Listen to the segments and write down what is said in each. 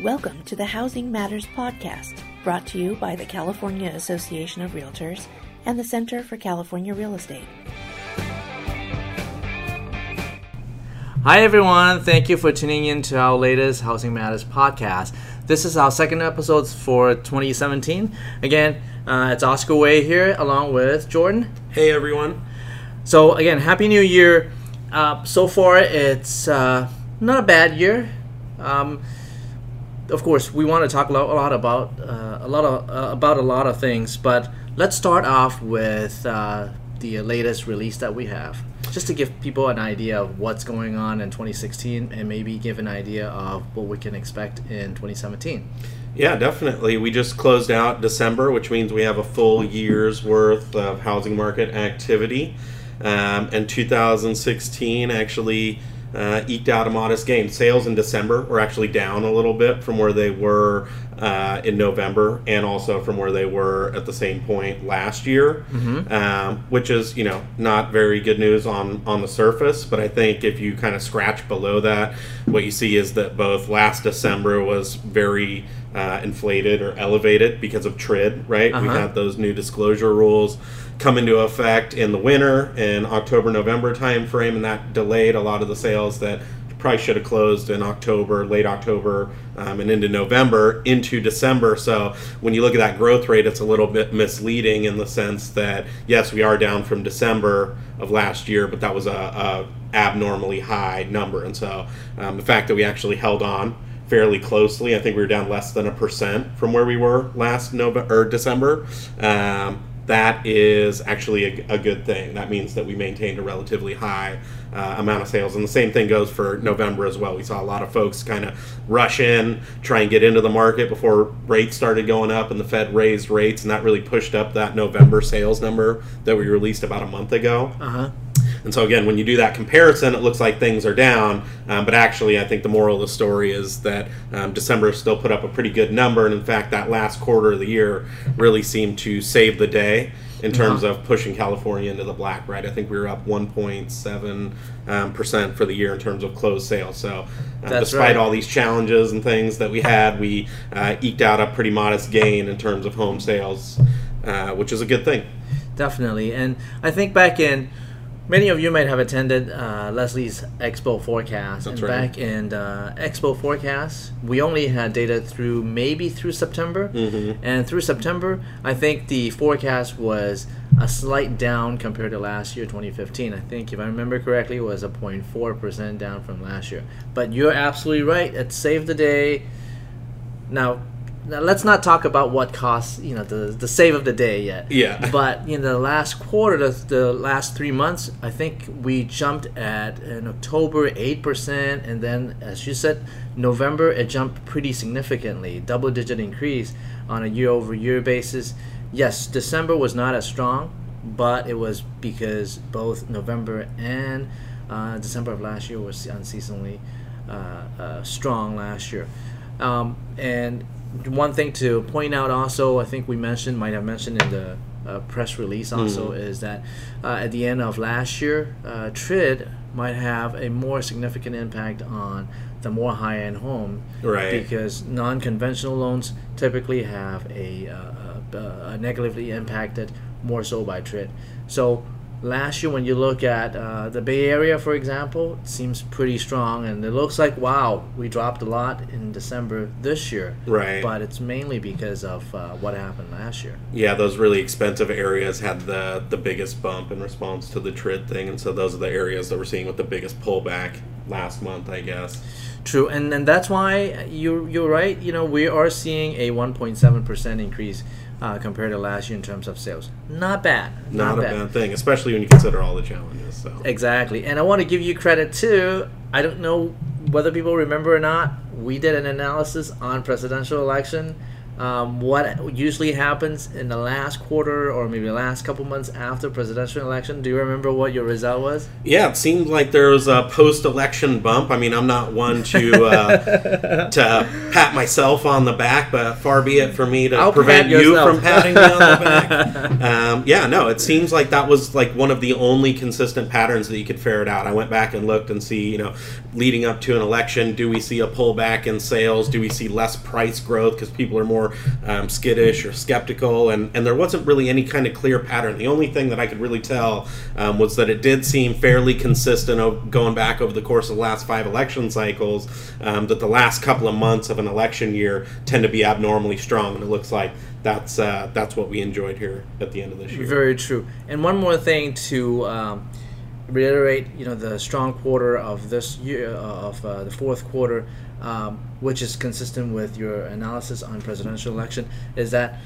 Welcome to the Housing Matters Podcast, brought to you by the California Association of Realtors and the Center for California Real Estate. Hi, everyone. Thank you for tuning in to our latest Housing Matters podcast. This is our second episode for 2017. Again, uh, it's Oscar Wei here along with Jordan. Hey everyone. So, again, Happy New Year. Uh, so far, it's uh, not a bad year. Um, of course, we want to talk a lot, a lot about uh, a lot of uh, about a lot of things, but let's start off with uh, the latest release that we have, just to give people an idea of what's going on in 2016, and maybe give an idea of what we can expect in 2017. Yeah, definitely. We just closed out December, which means we have a full year's worth of housing market activity. Um, and 2016 actually uh, eked out a modest gain. Sales in December were actually down a little bit from where they were uh, in November, and also from where they were at the same point last year, um, which is you know not very good news on on the surface. But I think if you kind of scratch below that, what you see is that both last December was very uh, inflated or elevated because of TRID, right? We Uh-huh. had those new disclosure rules come into effect in the winter in October November timeframe, and that delayed a lot of the sales that probably should have closed in October, late October, um, and into November into December. So when you look at that growth rate, it's a little bit misleading in the sense that yes, we are down from December of last year, but that was a, a abnormally high number, and so um, the fact that we actually held on fairly closely. I think we were down less than a percent from where we were last November or December. Um, that is actually a, a good thing. That means that we maintained a relatively high uh, amount of sales, and the same thing goes for November as well. We saw a lot of folks kind of rush in, try and get into the market before rates started going up, and the Fed raised rates, and that really pushed up that November sales number that we released about a month ago. Uh huh. And so again, when you do that comparison, it looks like things are down, um, but actually, I think the moral of the story is that um, December still put up a pretty good number, and in fact, that last quarter of the year really seemed to save the day in terms of pushing California into the black. Right? I think we were up 1.7 um, percent for the year in terms of closed sales. So, uh, despite right. all these challenges and things that we had, we uh, eked out a pretty modest gain in terms of home sales, uh, which is a good thing. Definitely. And I think back in, many of you might have attended uh, Leslie's Expo forecast. That's and right. back in uh, Expo forecast, we only had data through maybe through September. Mhm. And through September, I think the forecast was a slight down compared to last year, 2015. I think, if I remember correctly, it was a 0.4% down from last year. But you're absolutely right. It saved the day. Now, now let's not talk about what costs, you know, the, the save of the day yet. Yeah. But in the last quarter, the, the last three months, I think we jumped at in October eight percent, and then as you said, November it jumped pretty significantly, double digit increase on a year over year basis. Yes, December was not as strong, but it was because both November and uh, December of last year was unseasonably uh, uh, strong last year. Um, and one thing to point out also, I think we mentioned, might have mentioned in the uh, press release also, is that uh, at the end of last year, uh, TRID might have a more significant impact on the more high end home. Right. Because non conventional loans typically have a, uh, uh, a negatively impacted more so by TRID. So last year, when you look at uh, the Bay Area, for example, it seems pretty strong, and it looks like wow, we dropped a lot in December this year. Right. But it's mainly because of uh, what happened last year. Yeah, those really expensive areas had the the biggest bump in response to the TRID thing, and so those are the areas that we're seeing with the biggest pullback last month, I guess. True, and and that's why you you're right. You know, we are seeing a 1.7 percent increase uh, compared to last year in terms of sales. Not bad. Not, a bad thing, especially when you consider all the challenges. So Exactly. And I want to give you credit too. I don't know whether people remember or not. We did an analysis on presidential election um, what usually happens in the last quarter or maybe the last couple months after presidential election? Do you remember what your result was? Yeah, it seemed like there was a post-election bump. I mean, I'm not one to uh, to pat myself on the back, but far be it for me to I'll prevent you from patting me on the back. um, yeah, no, it seems like that was like one of the only consistent patterns that you could ferret out. I went back and looked and see, you know, leading up to an election, do we see a pullback in sales? Do we see less price growth because people are more um, skittish or skeptical? And and there wasn't really any kind of clear pattern. The only thing that I could really tell um, was that it did seem fairly consistent of going back over the course of the last five election cycles. Um, that the last couple of months of an election year tend to be abnormally strong, and it looks like that's uh, that's what we enjoyed here at the end of this year. Very true. And one more thing to um, reiterate, you know, the strong quarter of this year, uh, of uh, the fourth quarter, um, which is consistent with your analysis on presidential election, is that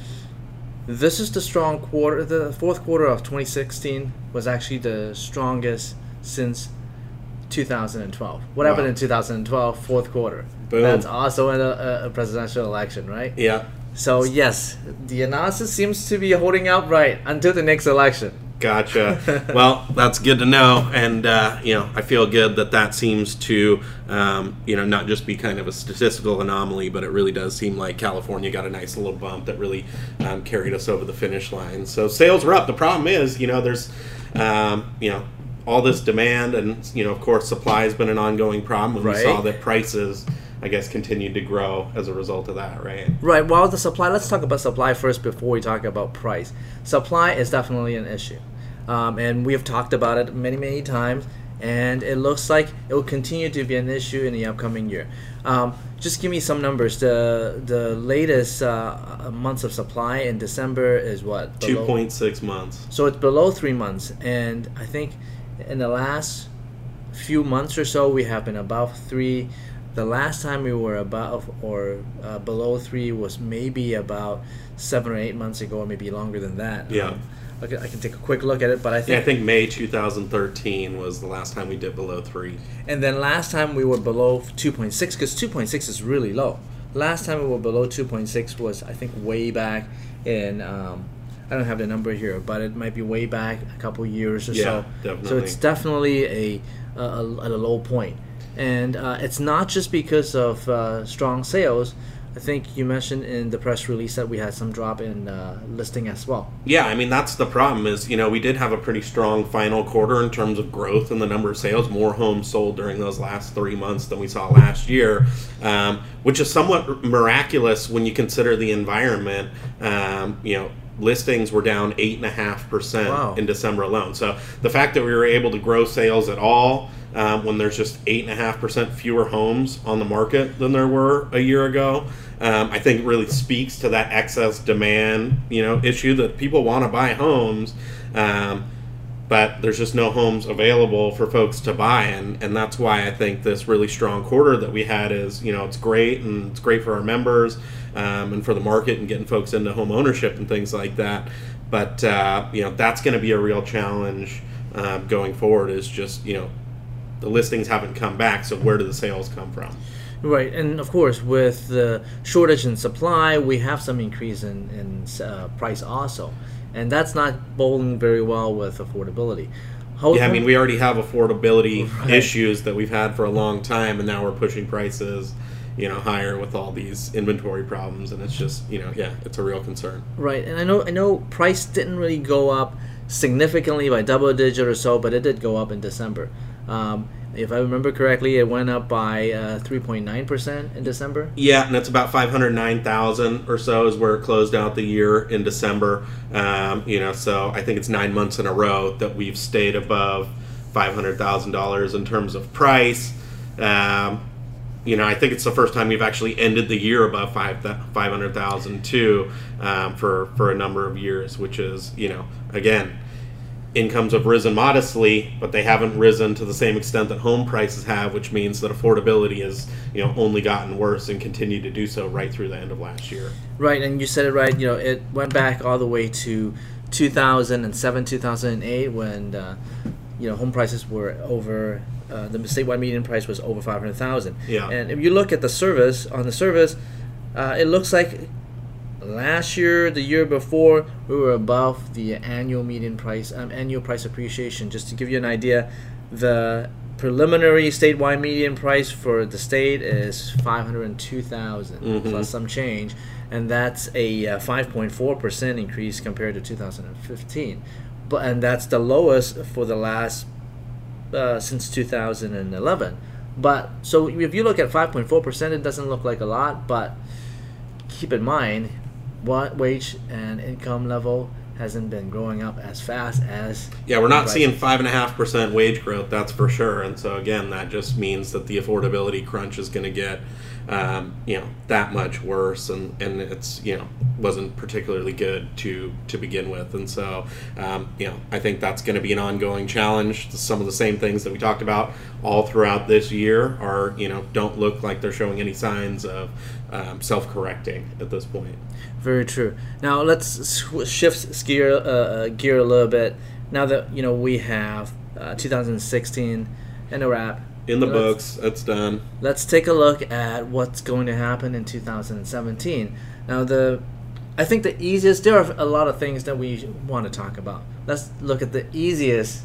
this is the strong quarter. The fourth quarter of 2016 was actually the strongest since 2012. What happened in 2012, fourth quarter? Boom. That's also in a, a presidential election, right? Yeah, So yes, the analysis seems to be holding up right until the next election. Gotcha. well, that's good to know, and uh, you know, I feel good that that seems to, um, you know, not just be kind of a statistical anomaly, but it really does seem like California got a nice little bump that really um, carried us over the finish line. So sales were up. The problem is, you know, there's, um, you know, all this demand, and you know, of course, supply has been an ongoing problem. And we Right. saw that prices, I guess, continued to grow as a result of that, right? Right. Well, the supply. Let's talk about supply first before we talk about price. Supply is definitely an issue, um, and we have talked about it many, many times. And it looks like it will continue to be an issue in the upcoming year. Um, just give me some numbers. The the latest uh, months of supply in December is what Two point six months. So it's below three months, and I think in the last few months or so we have been above three. The last time we were above or uh, below three was maybe about seven or eight months ago, or maybe longer than that. Yeah. Um, I can take a quick look at it, but I Yeah, I think, think May 2013 was the last time we dipped below three. and then last time we were below 2.6 because 2.6 is really low. Last time we were below 2.6 was I think way back in. Um, I don't have the number here, but it might be way back a couple years or Yeah, so. So definitely. it's definitely a, a, a a low point, and uh, it's not just because of uh, strong sales. I think you mentioned in the press release that we had some drop in uh, listing as well. Yeah, I mean that's the problem is you know we did have a pretty strong final quarter in terms of growth and the number of sales, more homes sold during those last three months than we saw last year, um, which is somewhat miraculous when you consider the environment. Um, you know. Listings were down eight and a half Wow. percent in December alone. So the fact that we were able to grow sales at all um, when there's just eight and a half percent fewer homes on the market than there were a year ago, um, I think really speaks to that excess demand, you know, issue that people want to buy homes, um, but there's just no homes available for folks to buy, and and that's why I think this really strong quarter that we had is, you know, it's great and it's great for our members um, and for the market and getting folks into home ownership and things like that. But uh, you know, that's going to be a real challenge uh, going forward. Is just you know, the listings haven't come back, so where do the sales come from? Right, and of course, with the shortage in supply, we have some increase in, in uh, price also, and that's not bowling very well with affordability. How- Yeah, I mean, we already have affordability Right. issues that we've had for a long time, and now we're pushing prices, you know, higher with all these inventory problems, and it's just, you know, yeah, it's a real concern. Right, and I know I know price didn't really go up significantly by double digit or so, but it did go up in December. Um, if I remember correctly, it went up by uh, three point nine percent in December. Yeah, and it's about five hundred nine thousand or so is where it closed out the year in December. Um, you know, so I think it's nine months in a row that we've stayed above five hundred thousand dollars in terms of price. Um, you know, I think it's the first time we've actually ended the year above five five hundred thousand too um, for for a number of years, which is you know again incomes have risen modestly, but they haven't risen to the same extent that home prices have, which means that affordability has you know only gotten worse and continued to do so right through the end of last year. Right, and you said it right. You know, it went back all the way to 2007, 2008, when uh, you know home prices were over. Uh, the statewide median price was over 500,000. Yeah. And if you look at the service on the service, uh, it looks like last year, the year before, we were above the annual median price, um, annual price appreciation. Just to give you an idea, the preliminary statewide median price for the state is 502,000 Mhm. plus some change, and that's a uh, 5.4 percent increase compared to 2015. But and that's the lowest for the last uh, since 2011. But so if you look at 5.4 percent, it doesn't look like a lot, but keep in mind, what wage and income level hasn't been growing up as fast as Yeah, we're not prices. seeing five and a half percent wage growth. That's for sure. And so again, that just means that the affordability crunch is going to get, um, you know, that much worse. And, and it's you know wasn't particularly good to to begin with. And so um, you know I think that's going to be an ongoing challenge. Some of the same things that we talked about all throughout this year are you know don't look like they're showing any signs of um, self correcting at this point. Very true. Now let's sw- shift gear uh, uh, gear a little bit. Now that you know we have uh, 2016 in a wrap. In the let's- books, it's done. Let's take a look at what's going to happen in 2017. Now the I think the easiest there are a lot of things that we want to talk about. Let's look at the easiest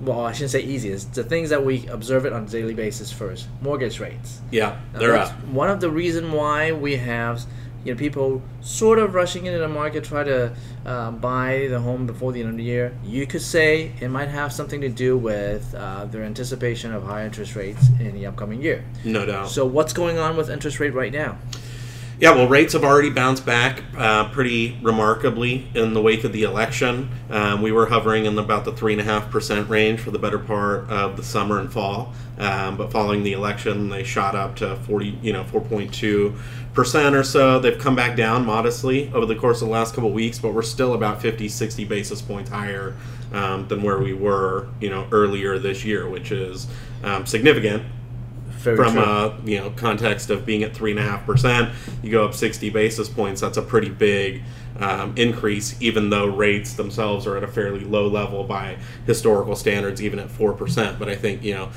well, I shouldn't say easiest. The things that we observe it on a daily basis first. Mortgage rates. Yeah, Now, they're up. One of the reason why we have you know people sort of rushing into the market try to uh, buy the home before the end of the year. You could say it might have something to do with uh, their anticipation of high interest rates in the upcoming year. No doubt. So what's going on with interest rate right now? Yeah, well, rates have already bounced back uh, pretty remarkably in the wake of the election. Um, we were hovering in about the three and a half percent range for the better part of the summer and fall, um, but following the election, they shot up to forty, you know, four point two percent or so. They've come back down modestly over the course of the last couple weeks, but we're still about 50, 60 basis points higher um, than where we were, you know, earlier this year, which is um, significant Very from true. a you know context of being at three and a half percent, you go up sixty basis points. That's a pretty big um, increase, even though rates themselves are at a fairly low level by historical standards, even at four percent. But I think you know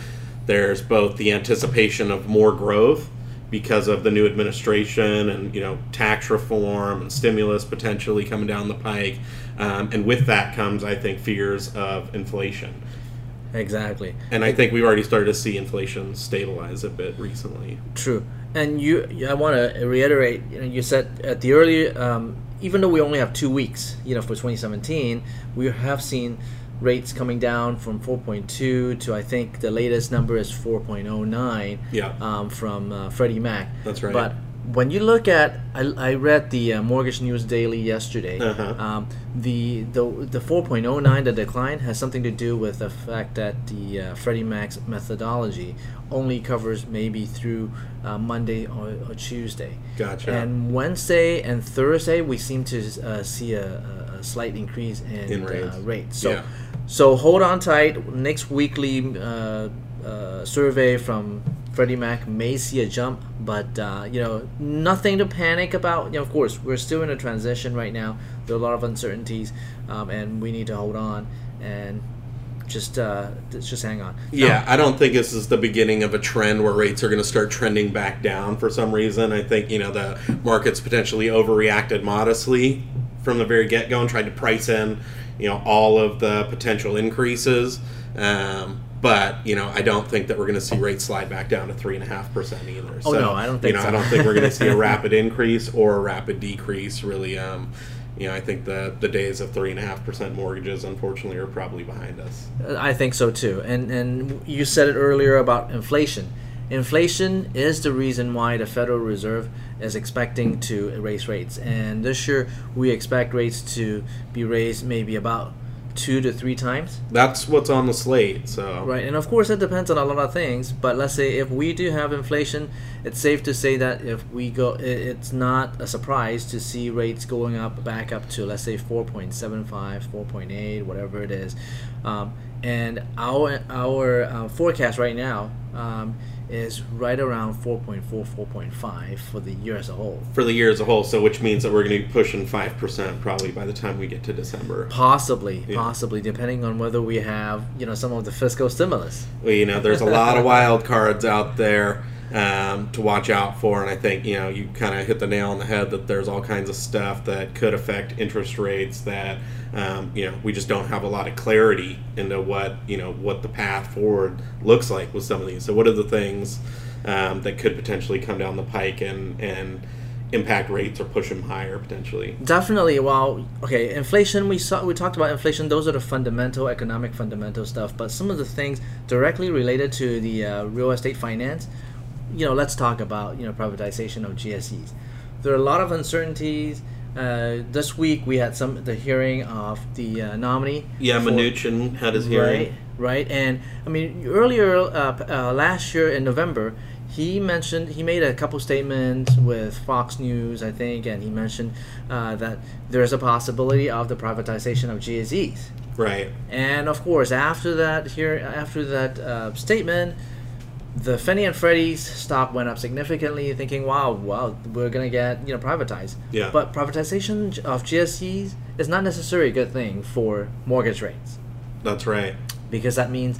there's both the anticipation of more growth because of the new administration and you know tax reform and stimulus potentially coming down the pike, um, and with that comes I think fears of inflation. Exactly. And I think we've already started to see inflation stabilize a bit recently. True. And you, I want to reiterate. You know, you said at the early, um, even though we only have two weeks, you know, for 2017, we have seen rates coming down from 4.2 to I think the latest number is 4.09. Yeah. Um, from uh, Freddie Mac. That's right. But when you look at, I, I read the uh, Mortgage News Daily yesterday. Uh-huh. Um, the the the 4.09 the decline has something to do with the fact that the uh, Freddie Mac's methodology only covers maybe through uh, Monday or, or Tuesday. Gotcha. And Wednesday and Thursday we seem to uh, see a, a, slight increase in, In rates. Uh, rates. So Yeah. so hold on tight. Next weekly uh, survey from Freddie Mac may see a jump, but uh, you know nothing to panic about. You know, of course, we're still in a transition right now. There are a lot of uncertainties, um, and we need to hold on and just uh, just hang on. Yeah, I don't think this is the beginning of a trend where rates are going to start trending back down for some reason. I think, you know, the market's potentially overreacted modestly from the very get go and tried to price in, you know, all of the potential increases. Um, but, you know, I don't think that we're going to see rates slide back down to 3.5% either. Oh, no, I don't think You know, so. I don't think we're going to see a rapid increase or a rapid decrease, really. Um, you know, I think the, the days of 3.5% mortgages, unfortunately, are probably behind us. I think so too. And and you said it earlier about inflation. Inflation is the reason why the Federal Reserve is expecting to raise rates. And this year we expect rates to be raised maybe about two to three times. That's what's on the slate. So Right. And of course it depends on a lot of things, but let's say if we do have inflation, it's safe to say that if we go it's not a surprise to see rates going up back up to let's say 4.75, 4.8, whatever it is. Um, and our our uh, forecast right now um, is right around 4.4, 4.5 for the year as a whole. for the year as a whole, so which means that we're going to be pushing five percent probably by the time we get to December. Possibly, Yeah. possibly, depending on whether we have, you know, some of the fiscal stimulus. Well, you know, there's a lot of wild cards out there. Um, to watch out for. And I think you know you kind of hit the nail on the head that there's all kinds of stuff that could affect interest rates that um, you know we just don't have a lot of clarity into what you know what the path forward looks like with some of these. So what are the things um, that could potentially come down the pike and and impact rates or push them higher potentially. Definitely. Well, okay, inflation. We saw we talked about inflation. Those are the fundamental economic fundamental stuff. But some of the things directly related to the uh, real estate finance, you know, let's talk about you know privatization of GSEs. There are a lot of uncertainties. Uh, this week we had some the hearing of the uh, nominee. Yeah, for, Mnuchin had his hearing. Right, right, and I mean earlier uh, uh, last year in November he mentioned he made a couple statements with Fox News, I think, and he mentioned uh, that there's a possibility of the privatization of GSEs. Right. And of course, after that, here after that uh, statement, the Fannie and Freddie's stock went up significantly, thinking, "Wow, wow, we're gonna get you know privatized." Yeah. But privatization of GSEs is not necessarily a good thing for mortgage rates. That's right. Because that means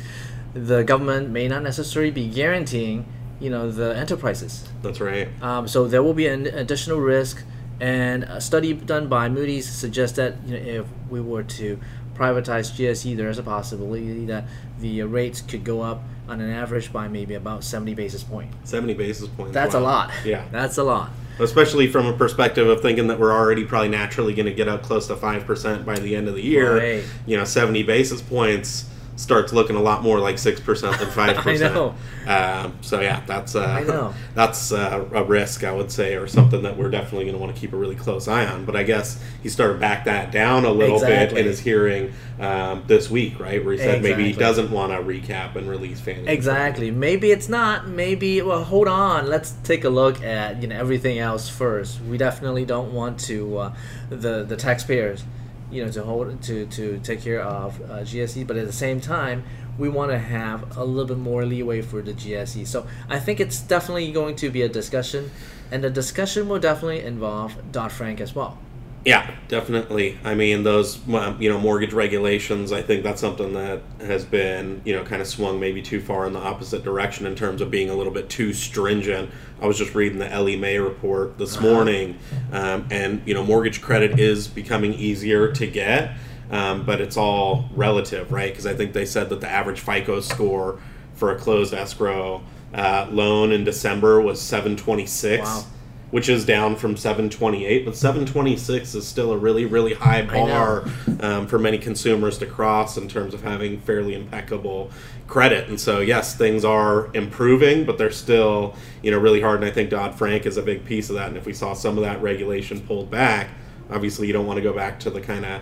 the government may not necessarily be guaranteeing you know the enterprises. That's right. Um, so there will be an additional risk, and a study done by Moody's suggests that you know, if we were to privatize GSE, there is a possibility that the rates could go up on an average by maybe about 70 basis points. 70 basis points. That's wow. a lot. Yeah. That's a lot. Especially from a perspective of thinking that we're already probably naturally going to get up close to 5% by the end of the year. Right. You know, 70 basis points starts looking a lot more like six percent than five percent. I know. Um, so yeah, that's uh, I know. that's uh, a risk I would say, or something that we're definitely going to want to keep a really close eye on. But I guess he started back that down a little exactly. bit in his hearing um, this week, right, where he said exactly. maybe he doesn't want to recap and release Fannie. Exactly. Maybe it's not. Maybe well, hold on. Let's take a look at you know everything else first. We definitely don't want to uh, the the taxpayers you know to hold to to take care of uh, GSE, but at the same time we want to have a little bit more leeway for the GSE. So I think it's definitely going to be a discussion, and the discussion will definitely involve Dodd Frank as well. Yeah, definitely. I mean, those you know mortgage regulations. I think that's something that has been you know kind of swung maybe too far in the opposite direction in terms of being a little bit too stringent. I was just reading the Ellie Mae report this uh-huh. morning, um, and you know mortgage credit is becoming easier to get, um, but it's all relative, right? Because I think they said that the average FICO score for a closed escrow uh, loan in December was seven twenty six. Wow which is down from 728 but 726 is still a really really high bar um, for many consumers to cross in terms of having fairly impeccable credit. And so yes things are improving but they're still you know really hard. And i think dodd-frank is a big piece of that. And if we saw some of that regulation pulled back obviously you don't want to go back to the kind of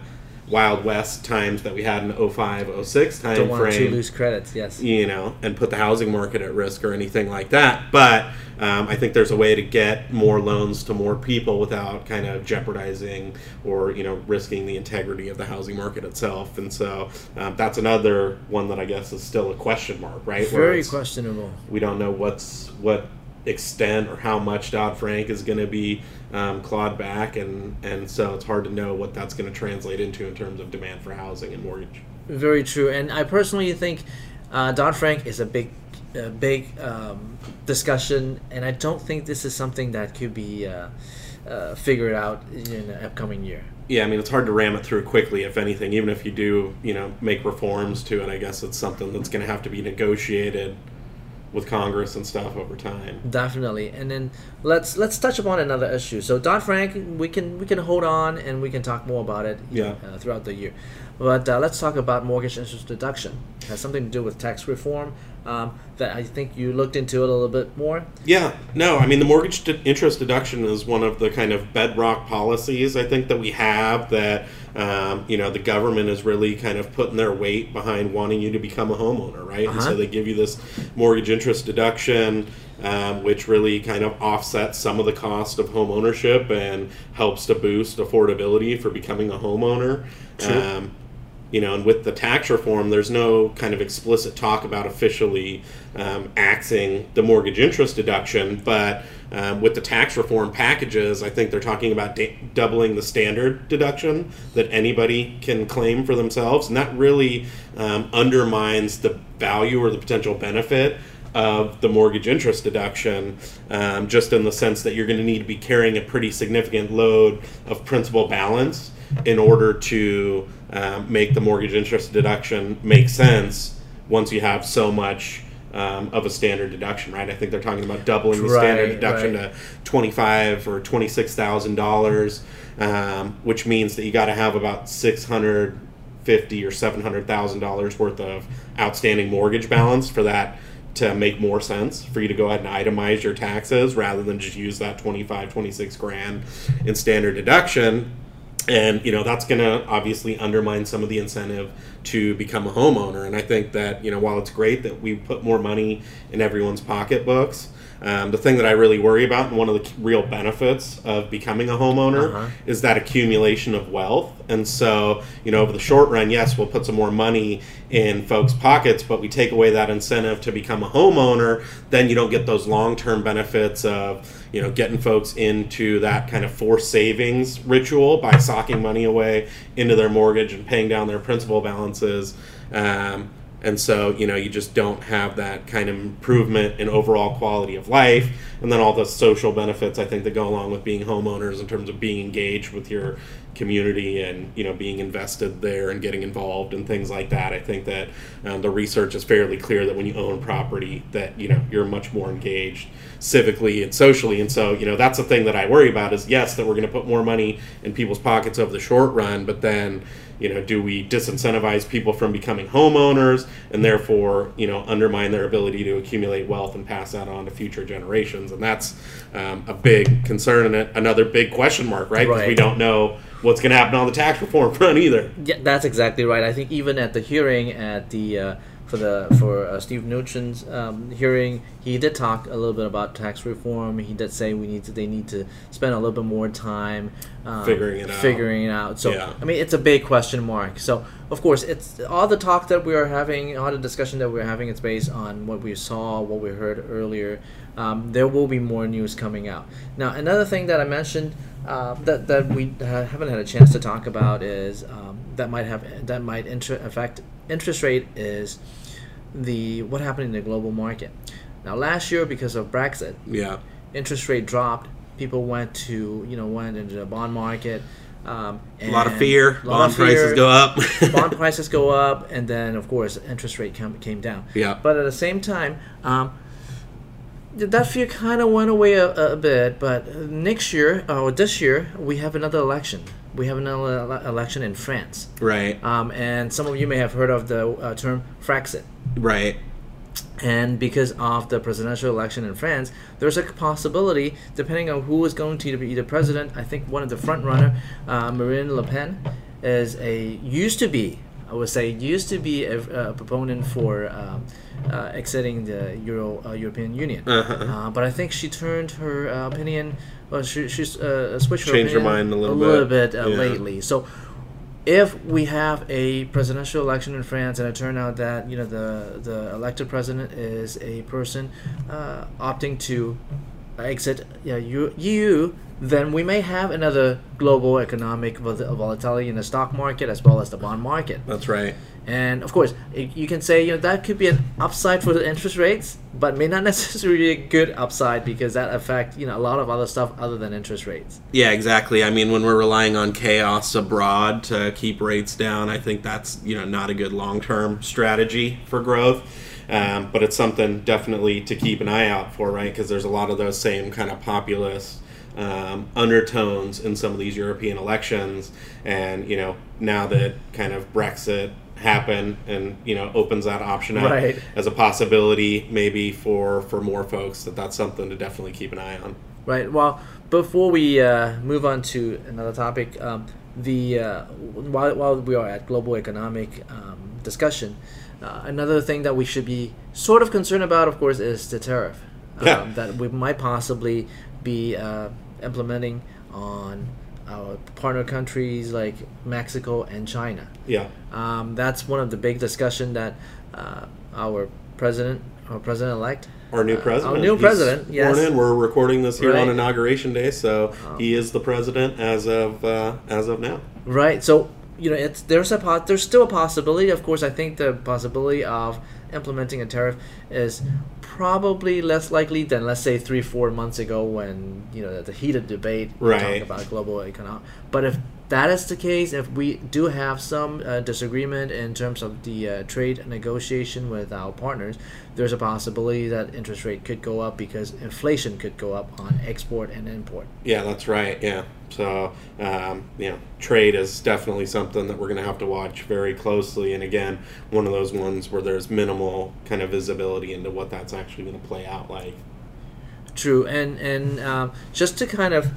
Wild West times that we had in 05, 06 time Don't want frame. to lose credits, yes. You know, and put the housing market at risk or anything like that. But um, I think there's a way to get more loans to more people without kind of jeopardizing or you know risking the integrity of the housing market itself. And so um, that's another one that I guess is still a question mark, right? Very questionable. We don't know what's what extent or how much Dodd Frank is going to be um, clawed back, and and so it's hard to know what that's going to translate into in terms of demand for housing and mortgage. Very true, and I personally think uh, Dodd Frank is a big, a big um, discussion, and I don't think this is something that could be uh, uh, figured out in the upcoming year. Yeah, I mean it's hard to ram it through quickly. If anything, even if you do, you know, make reforms to it, I guess it's something that's going to have to be negotiated with Congress and stuff over time. Definitely, and then let's let's touch upon another issue. So Dodd Frank, we can we can hold on and we can talk more about it. Yeah. Uh, throughout the year, but uh, let's talk about mortgage interest deduction. It has something to do with tax reform. Um, that I think you looked into it a little bit more. Yeah, no, I mean the mortgage de- interest deduction is one of the kind of bedrock policies I think that we have that um, you know the government is really kind of putting their weight behind wanting you to become a homeowner, right? Uh-huh. And so they give you this mortgage interest deduction. Um, which really kind of offsets some of the cost of home ownership and helps to boost affordability for becoming a homeowner. Um, you know, and with the tax reform, there's no kind of explicit talk about officially um, axing the mortgage interest deduction, but um, with the tax reform packages, I think they're talking about da- doubling the standard deduction that anybody can claim for themselves, and that really um, undermines the value or the potential benefit of the mortgage interest deduction, um, just in the sense that you're going to need to be carrying a pretty significant load of principal balance in order to um, make the mortgage interest deduction make sense once you have so much um, of a standard deduction, right? I think they're talking about doubling the standard Right, deduction right. to twenty-five or twenty-six thousand dollars, um, which means that you got to have about six hundred fifty or seven hundred thousand dollars worth of outstanding mortgage balance for that to make more sense for you to go ahead and itemize your taxes rather than just use that 25 26 grand in standard deduction and you know that's going to obviously undermine some of the incentive to become a homeowner. And i think that you know while it's great that we put more money in everyone's pocketbooks um, the thing that i really worry about and one of the real benefits of becoming a homeowner Uh-huh. is that accumulation of wealth and so you know over the short run yes we'll put some more money in folks pockets but we take away that incentive to become a homeowner then you don't get those long-term benefits of you know getting folks into that kind of forced savings ritual by socking money away into their mortgage and paying down their principal balances um, and so you know you just don't have that kind of improvement in overall quality of life. And then all the social benefits i think that go along with being homeowners in terms of being engaged with your community and you know being invested there and getting involved and things like that. I think that um, the research is fairly clear that when you own property that you know you're much more engaged civically and socially. And so you know that's the thing that i worry about is yes that we're going to put more money in people's pockets over the short run but then you know do we disincentivize people from becoming homeowners and therefore you know undermine their ability to accumulate wealth and pass that on to future generations? And that's um, a big concern and a- another big question mark right? Because we don't know what's going to happen on the tax reform front either. Yeah, that's exactly right. I think even at the hearing at the uh, for the for uh, Steve Mnuchin's um, hearing, he did talk a little bit about tax reform. He did say we need to they need to spend a little bit more time um, Figuring it out. Figuring it out. So Yeah. I mean, it's a big question mark. So of course, it's all the talk that we are having, all the discussion that we're having. It's based on what we saw, what we heard earlier. Um, there will be more news coming out. Now, another thing that I mentioned uh, that that we ha- haven't had a chance to talk about is um, that might have that might inter- affect interest rate is the what happened in the global market. Now, last year because of Brexit, yeah interest rate dropped. People went to you know went into the bond market. Um, a lot of fear lot bond of prices go up bond prices go up, and then of course interest rate came, came down. Yeah. But at the same time, um, that fear kind of went away a, a bit. But next year or this year, we have another election. We have an ele- election in France, right um, and some of you may have heard of the uh, term Frexit. right And because of the presidential election in France, there's a possibility, depending on who is going to be the president. I think one of the front runner, uh, Marine Le Pen, is a used to be, I would say, used to be a, a proponent for um, uh, exiting the Euro uh, European Union. Uh-huh. Uh, but I think she turned her uh, opinion, well, she she's uh, switched her Changed her mind a little bit, bit. uh, Yeah. lately. So if we have a presidential election in France and it turned out that you know the the elected president is a person uh, opting to exit yeah, EU, EU, then we may have another global economic volatility in the stock market as well as the bond market. that's right And of course, you can say you know that could be an upside for the interest rates, but may not necessarily be a good upside because that affect you know a lot of other stuff other than interest rates. Yeah, exactly. I mean, when we're relying on chaos abroad to keep rates down, I think that's you know not a good long term strategy for growth. Um, but it's something definitely to keep an eye out for, right? Because there's a lot of those same kind of populist um, undertones in some of these European elections, and you know now that kind of Brexit happened and you know opens that option up Right. as a possibility maybe for for more folks that that's something to definitely keep an eye on Right. Well, before we uh, move on to another topic, um, the uh, while, while we are at global economic um, discussion, uh, another thing that we should be sort of concerned about, of course, is the tariff um, Yeah. that we might possibly be uh, implementing on our partner countries like Mexico and China. yeah Um, that's one of the big discussion that uh, our president, our president-elect, Our new uh, president. our new He's president, yes, in. We're recording this here Right. on inauguration day, so he is the president as of uh, as of now. Right. So you know, it's there's a po- there's still a possibility. Of course, I think the possibility of implementing a tariff is probably less likely than let's say three, four months ago when you know the heated debate Right. talking about global economic. But if that is the case, if we do have some uh, disagreement in terms of the uh, trade negotiation with our partners, there's a possibility that interest rate could go up because inflation could go up on export and import. Yeah, that's right. Yeah. So, um, you know, trade is definitely something that we're going to have to watch very closely. And again, one of those ones where there's minimal kind of visibility into what that's actually going to play out like. True, and and um, just to kind of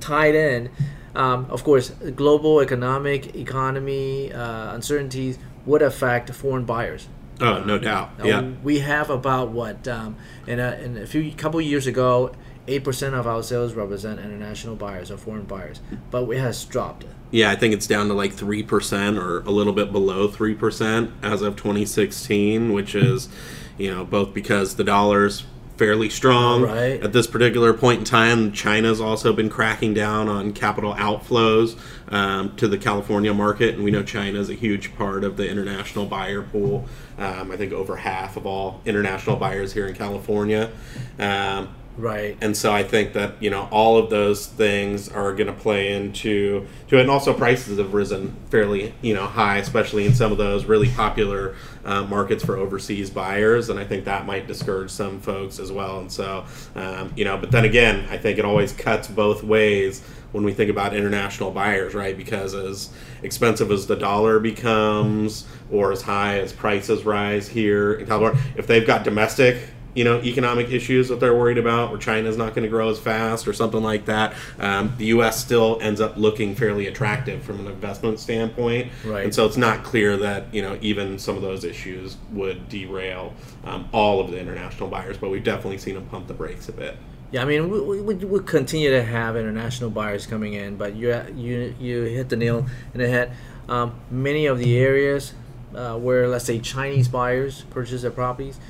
tie it in, um, of course, global economic economy uh, uncertainties would affect foreign buyers. Oh, no doubt. Now, Yeah. we have about what um, in a in a few couple years ago, eight percent of our sales represent international buyers or foreign buyers, but it has dropped. Yeah, I think it's down to like 3% or a little bit below 3% as of 2016, which is, you know, both because the dollar's fairly strong Right. at this particular point in time. China's also been cracking down on capital outflows um, to the California market, and we know China is a huge part of the international buyer pool. Um, I think over half of all international buyers here in California. Um, Right. and so I think that you know all of those things are going to play into to it, and also prices have risen fairly you know high, especially in some of those really popular uh, markets for overseas buyers, and I think that might discourage some folks as well. And so um, you know, but then again, I think it always cuts both ways when we think about international buyers, right? Because as expensive as the dollar becomes, or as high as prices rise here in California, if they've got domestic you know economic issues that they're worried about or china's not going to grow as fast or something like that um, the us still ends up looking fairly attractive from an investment standpoint Right. and so it's not clear that you know even some of those issues would derail um, all of the international buyers but we've definitely seen them pump the brakes a bit Yeah, I mean, we, we, we we continue to have international buyers coming in, but you you you hit the nail in the head. Um, many of the areas uh, where, let's say, Chinese buyers purchase their properties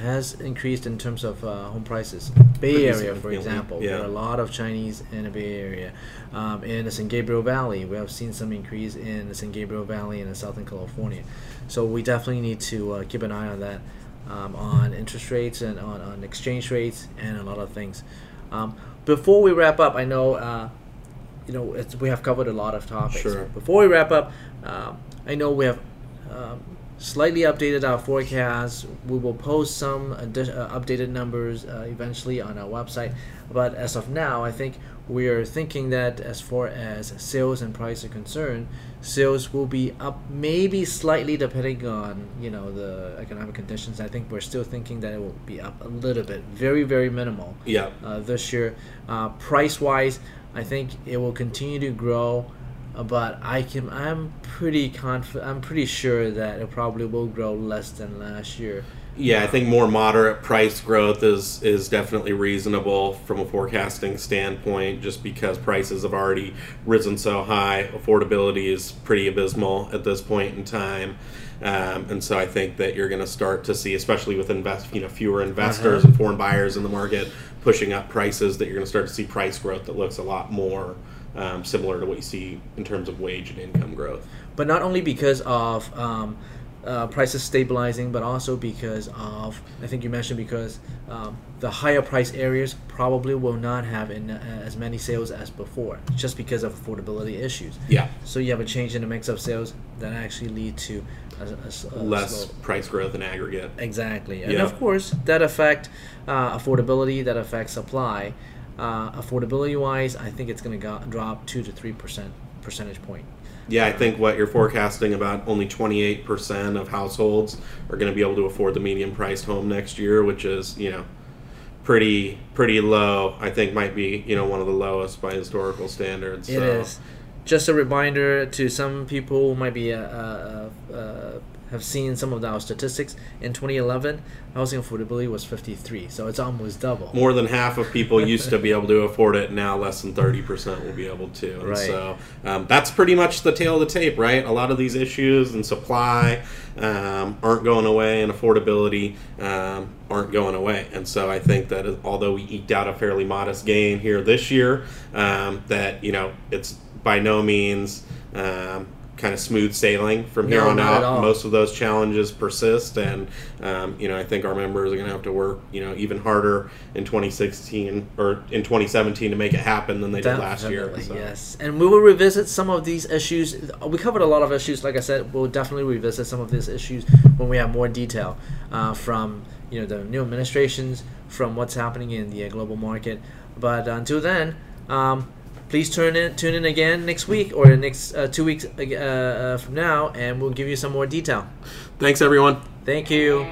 has increased in terms of uh, home prices. Bay Area, for example, yeah. there are a lot of Chinese in the Bay Area. Um, in the San Gabriel Valley, we have seen some increase in the San Gabriel Valley in Southern California. So we definitely need to uh, keep an eye on that, um, on interest rates and on, on exchange rates and a lot of things. Um, before we wrap up, I know uh, you know it's, we have covered a lot of topics. Sure. Before we wrap up, um, I know we have um, slightly updated our forecast. We will post some uh, updated numbers uh, eventually on our website. But as of now, I think we are thinking that as far as sales and price are concerned, sales will be up maybe slightly depending on you know the economic conditions. I think we're still thinking that it will be up a little bit, very very minimal yeah uh, this year. Uh, price wise, I think it will continue to grow, but I can I'm pretty confident. I'm pretty sure that it probably will grow less than last year. Yeah, I think more moderate price growth is is definitely reasonable from a forecasting standpoint, just because prices have already risen so high. Affordability is pretty abysmal at this point in time, um, and so I think that you're going to start to see, especially with invest, you know, fewer investors Uh-huh. and foreign buyers in the market pushing up prices, that you're going to start to see price growth that looks a lot more um, similar to what you see in terms of wage and income growth. But not only because of um, uh, prices stabilizing, but also because of I think you mentioned because um, the higher price areas probably will not have in, uh, as many sales as before, just because of affordability issues. Yeah, So you have a change in the mix of sales that actually lead to a, a a less slow- price growth in aggregate. Exactly, and Yeah. of course that affect uh, affordability, that affects supply. Uh, affordability wise, I think it's going to go- drop two to three percent percentage point. Yeah, I think what you're forecasting about only 28% of households are going to be able to afford the medium priced home next year, which is, you know, pretty pretty low. I think might be, you know, one of the lowest by historical standards. It is. Just a reminder to some people who might be uh, uh, uh, have seen some of our statistics. In 2011, housing affordability was 53, so it's almost double. More than half of people used to be able to afford it. Now, less than 30% will be able to. And Right. so um, that's pretty much the tale of the tape, right? A lot of these issues and supply um, aren't going away, and affordability um, aren't going away. And so I think that although we eked out a fairly modest gain here this year, um, that, you know, it's by no means. Um, kind of smooth sailing from here No, on out. Most of those challenges persist, and um, you know I think our members are going to have to work you know even harder in 2016 or in 2017 to make it happen than they did last year. So. Yes, and we will revisit some of these issues. We covered a lot of issues. Like I said, we'll definitely revisit some of these issues when we have more detail uh, from you know the new administrations, from what's happening in the global market. But until then, um, please tune in tune in again next week or next uh, two weeks uh, uh, from now, and we'll give you some more detail. Thanks, everyone. Thank you.